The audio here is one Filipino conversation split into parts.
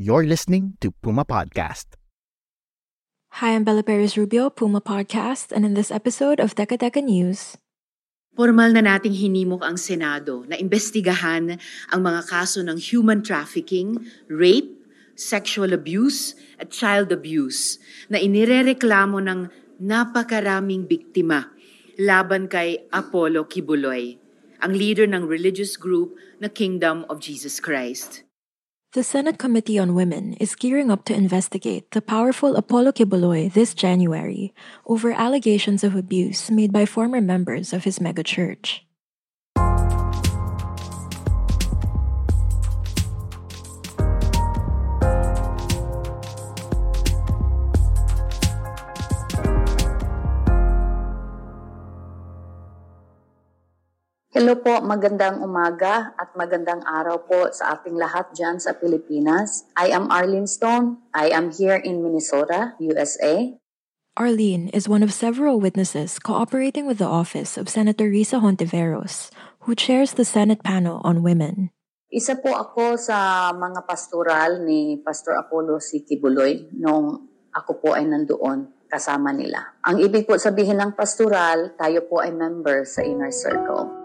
You're listening to Puma Podcast. Hi, I'm Bella Perez Rubio, Puma Podcast, and in this episode of Teka Teka News, Formal na nating hinimok ang Senado na imbestigahan ang mga kaso ng human trafficking, rape, sexual abuse at child abuse na inirereklamo ng napakaraming biktima laban kay Apollo Kibuloy, ang leader ng religious group na Kingdom of Jesus Christ. The Senate Committee on Women is gearing up to investigate the powerful Apollo Kibuloy this January over allegations of abuse made by former members of his megachurch. Hello po, magandang umaga at magandang araw po sa ating lahat dyan sa Pilipinas. I am Arlene Stone. I am here in Minnesota, USA. Arlene is one of several witnesses cooperating with the office of Senator Risa Hontiveros, who chairs the Senate panel on women. Isa po ako sa mga pastoral ni Pastor Apollo C. Kibuloy nung ako po ay nandoon kasama nila. Ang ibig po sabihin ng pastoral, tayo po ay member sa inner circle.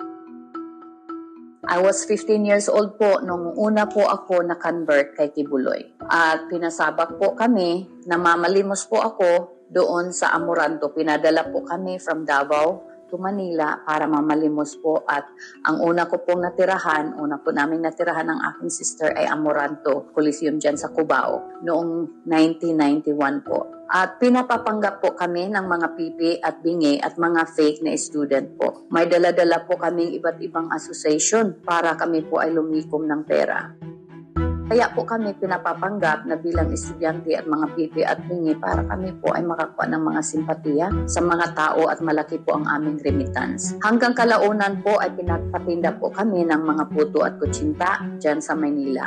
I was 15 years old po nung una po ako na-convert kay Kibuloy. At pinasabak po kami, namamalimos po ako doon sa Amoranto. Pinadala po kami from Davao to Manila para mamalimos po at ang una ko pong natirahan, una po namin natirahan ng aking sister ay Amoranto Coliseum dyan sa Cubao noong 1991 po. At pinapapanggap po kami ng mga pipi at bingi at mga fake na student po. May dala-dala po kaming iba't ibang association para kami po ay lumikom ng pera. Kaya po kami pinapapanggap na bilang estudyante at mga pipi at bingi para kami po ay makakuha ng mga simpatiya sa mga tao at malaki po ang aming remittance. Hanggang kalaunan po ay pinagpatinda po kami ng mga puto at kutsinta dyan sa Maynila.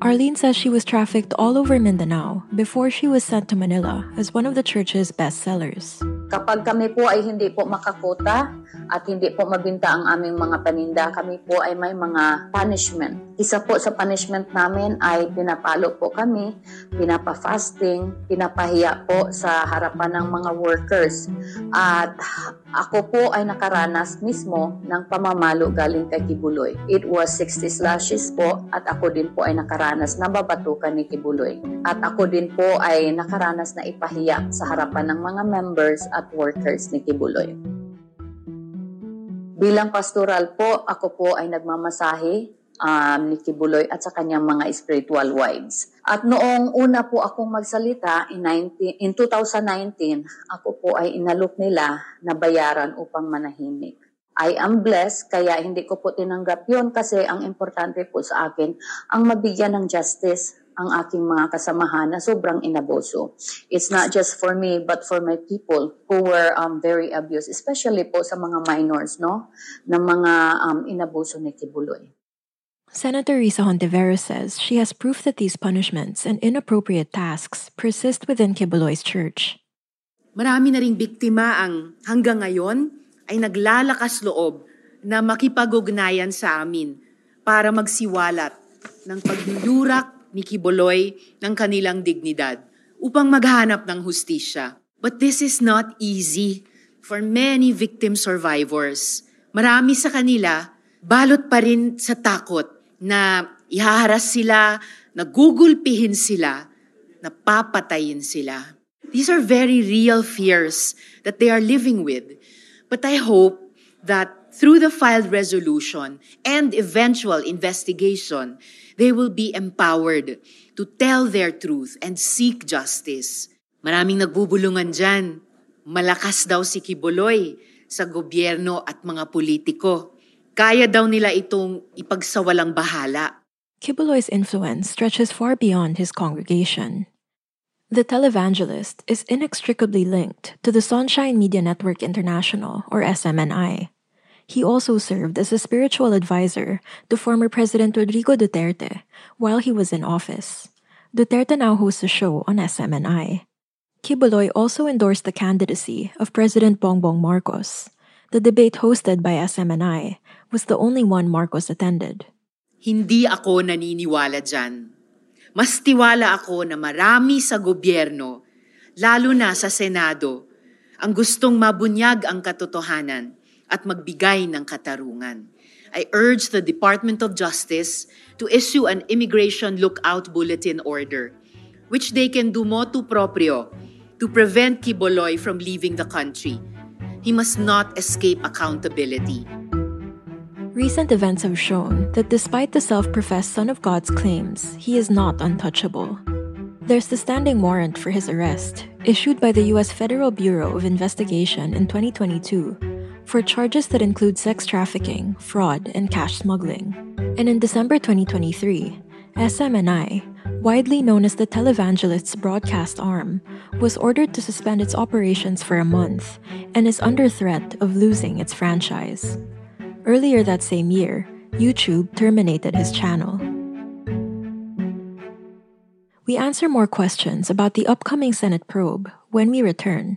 Arlene says she was trafficked all over Mindanao before she was sent to Manila as one of the church's best sellers. Kapag kami po ay hindi po makakota at hindi po mabinta ang aming mga paninda, kami po ay may mga punishment. Isa po sa punishment namin ay pinapalo po kami, pinapa-fasting, pinapahiya po sa harapan ng mga workers. At ako po ay nakaranas mismo ng pamamalo galing kay Kibuloy. It was 60 slashes po at ako din po ay nakaranas na babatukan ni Kibuloy. At ako din po ay nakaranas na ipahiya sa harapan ng mga members at workers ni Kibuloy. Bilang pastoral po, ako po ay nagmamasahe um, ni Kibuloy at sa kanyang mga spiritual wives. At noong una po akong magsalita, in, 19, in 2019, ako po ay inalok nila na bayaran upang manahimik. I am blessed, kaya hindi ko po tinanggap yon kasi ang importante po sa akin, ang mabigyan ng justice ang aking mga kasamahan na sobrang inaboso. It's not just for me, but for my people who were um, very abused, especially po sa mga minors, no? Na mga um, inaboso ni Kibuloy. Senator Risa Hontiveros says she has proof that these punishments and inappropriate tasks persist within Kibuloy's church. Marami na ring biktima ang hanggang ngayon ay naglalakas loob na makipag-ugnayan sa amin para magsiwalat ng paglulurak ni Kiboloy ng kanilang dignidad upang maghanap ng hustisya. But this is not easy for many victim survivors. Marami sa kanila, balot pa rin sa takot na ihaharas sila, nagugulpihin sila, napapatayin sila. These are very real fears that they are living with. But I hope that through the filed resolution and eventual investigation, they will be empowered to tell their truth and seek justice. Maraming nagbubulungan dyan. Malakas daw si Kiboloy. sa gobyerno at mga politiko. Kaya daw nila itong ipagsawalang bahala. Kibuloy's influence stretches far beyond his congregation. The televangelist is inextricably linked to the Sunshine Media Network International, or SMNI. He also served as a spiritual advisor to former President Rodrigo Duterte while he was in office. Duterte now hosts a show on SMNI. Kibuloy also endorsed the candidacy of President Bongbong Marcos. The debate hosted by SMNI was the only one Marcos attended. Hindi ako naniniwala dyan. Mas tiwala ako na marami sa gobyerno, lalo na sa Senado, ang gustong mabunyag ang katotohanan at magbigay ng katarungan. I urge the Department of Justice to issue an Immigration Lookout Bulletin Order, which they can do motu proprio to prevent Kiboloy from leaving the country. He must not escape accountability. Recent events have shown that despite the self professed Son of God's claims, he is not untouchable. There's the standing warrant for his arrest, issued by the U.S. Federal Bureau of Investigation in 2022, for charges that include sex trafficking, fraud, and cash smuggling. And in December 2023, SMNI, widely known as the televangelist's broadcast arm, was ordered to suspend its operations for a month and is under threat of losing its franchise. Earlier that same year, YouTube terminated his channel. We answer more questions about the upcoming Senate probe when we return.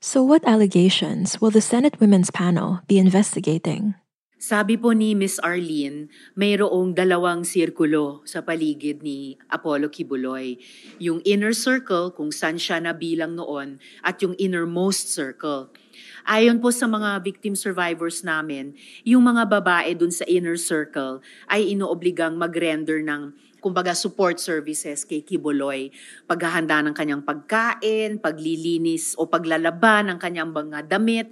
So, what allegations will the Senate Women's Panel be investigating? Sabi po ni Miss Arlene, mayroong dalawang sirkulo sa paligid ni Apollo Kibuloy. Yung inner circle kung saan siya nabilang noon at yung innermost circle. Ayon po sa mga victim survivors namin, yung mga babae dun sa inner circle ay inoobligang mag-render ng kumbaga support services kay Kibuloy. Paghahanda ng kanyang pagkain, paglilinis o paglalaba ng kanyang mga damit.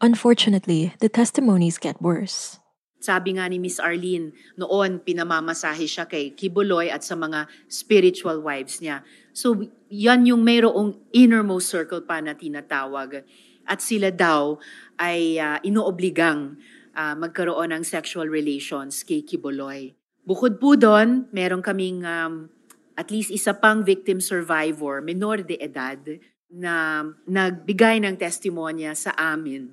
Unfortunately, the testimonies get worse. Sabi nga ni Miss Arlene, noon pinamamasahe siya kay Kibuloy at sa mga spiritual wives niya. So yan yung mayroong innermost circle pa na tinatawag. At sila daw ay uh, inoobligang uh, magkaroon ng sexual relations kay Kibuloy. Bukod po doon, meron kaming um, at least isa pang victim survivor, minor de edad, na nagbigay ng testimonya sa amin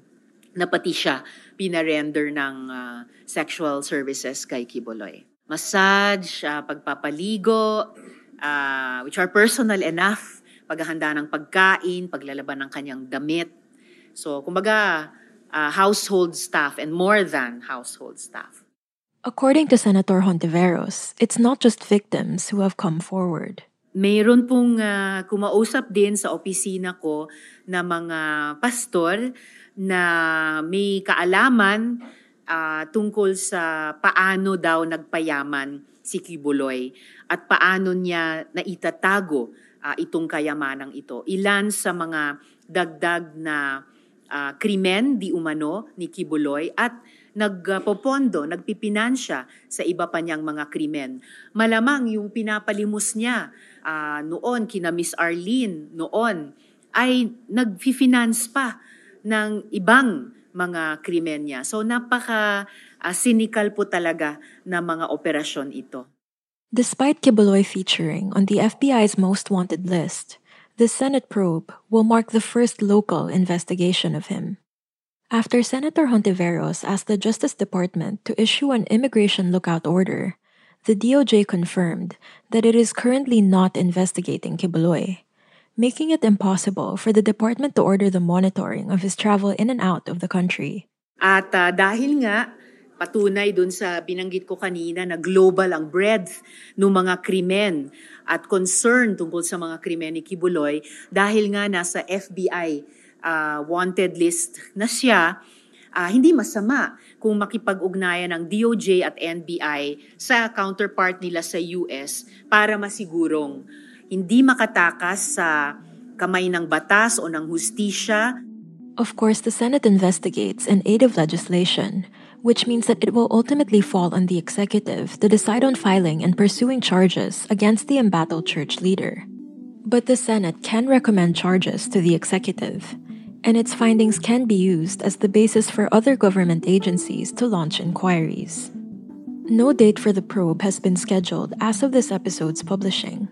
na pati siya pinarender ng uh, sexual services kay Kiboloy. Massage, uh, pagpapaligo, uh, which are personal enough, paghahanda ng pagkain, paglalaban ng kanyang damit. So, kumbaga, uh, household staff and more than household staff. According to Senator Hontiveros, it's not just victims who have come forward. Mayroon pong uh, kumausap din sa opisina ko na mga pastor na may kaalaman uh, tungkol sa paano daw nagpayaman si Kibuloy at paano niya naitatago uh, itong kayamanang ito. Ilan sa mga dagdag na uh, krimen di umano ni Kibuloy at nagpopondo, nagpipinansya sa iba pa niyang mga krimen. Malamang yung pinapalimos niya uh, noon kina Miss Arlene noon ay nagfi-finance pa ng ibang mga krimen niya. So napaka uh, cynical po talaga na mga operasyon ito. Despite Kibuloy featuring on the FBI's most wanted list, the Senate probe will mark the first local investigation of him. After Senator Hontiveros asked the Justice Department to issue an immigration lookout order, the DOJ confirmed that it is currently not investigating Kibuloy, making it impossible for the department to order the monitoring of his travel in and out of the country. At uh, dahil nga, patunay dun sa binanggit ko kanina na global ang breadth ng mga krimen at concern tungkol sa mga krimen ni Kibuloy dahil nga nasa FBI uh, wanted list na siya, uh, hindi masama kung makipag-ugnayan ng DOJ at NBI sa counterpart nila sa US para masigurong hindi makatakas sa kamay ng batas o ng hustisya. Of course, the Senate investigates in aid of legislation, which means that it will ultimately fall on the executive to decide on filing and pursuing charges against the embattled church leader. But the Senate can recommend charges to the executive and its findings can be used as the basis for other government agencies to launch inquiries. No date for the probe has been scheduled as of this episode's publishing.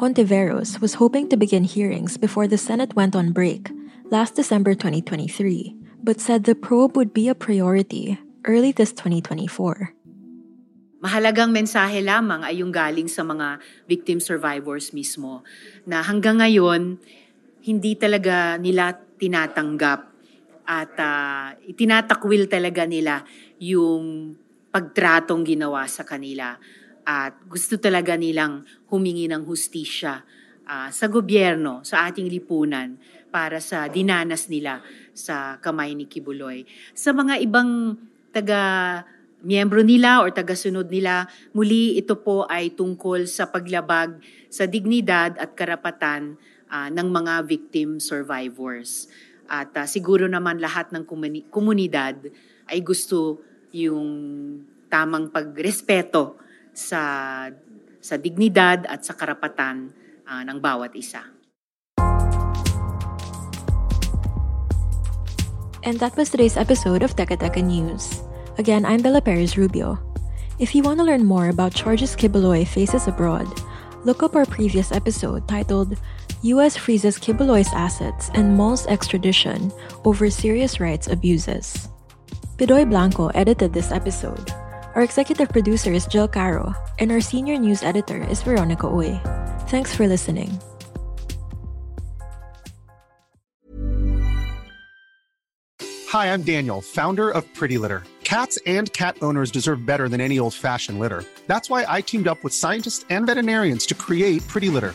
Hontiveros was hoping to begin hearings before the Senate went on break last December 2023, but said the probe would be a priority early this 2024. Mahalagang mensahe lamang ay yung galing sa mga victim survivors mismo na hanggang ngayon hindi talaga nila tinatanggap at uh, itinatakwil talaga nila yung pagtratong ginawa sa kanila at gusto talaga nilang humingi ng hustisya uh, sa gobyerno, sa ating lipunan para sa dinanas nila sa kamay ni Kibuloy. Sa mga ibang taga miyembro nila o tagasunod nila, muli ito po ay tungkol sa paglabag sa dignidad at karapatan uh, ng mga victim survivors. At uh, siguro naman lahat ng komuni- komunidad ay gusto yung tamang pagrespeto sa sa dignidad at sa karapatan uh, ng bawat isa. And that was today's episode of Teka Teka News. Again, I'm Bella Perez Rubio. If you want to learn more about charges Kibuloy faces abroad, look up our previous episode titled U.S. freezes Kibuloy's assets and mulls extradition over serious rights abuses. Pidoy Blanco edited this episode. Our executive producer is Jill Caro, and our senior news editor is Veronica Uy. Thanks for listening. Hi, I'm Daniel, founder of Pretty Litter. Cats and cat owners deserve better than any old fashioned litter. That's why I teamed up with scientists and veterinarians to create Pretty Litter.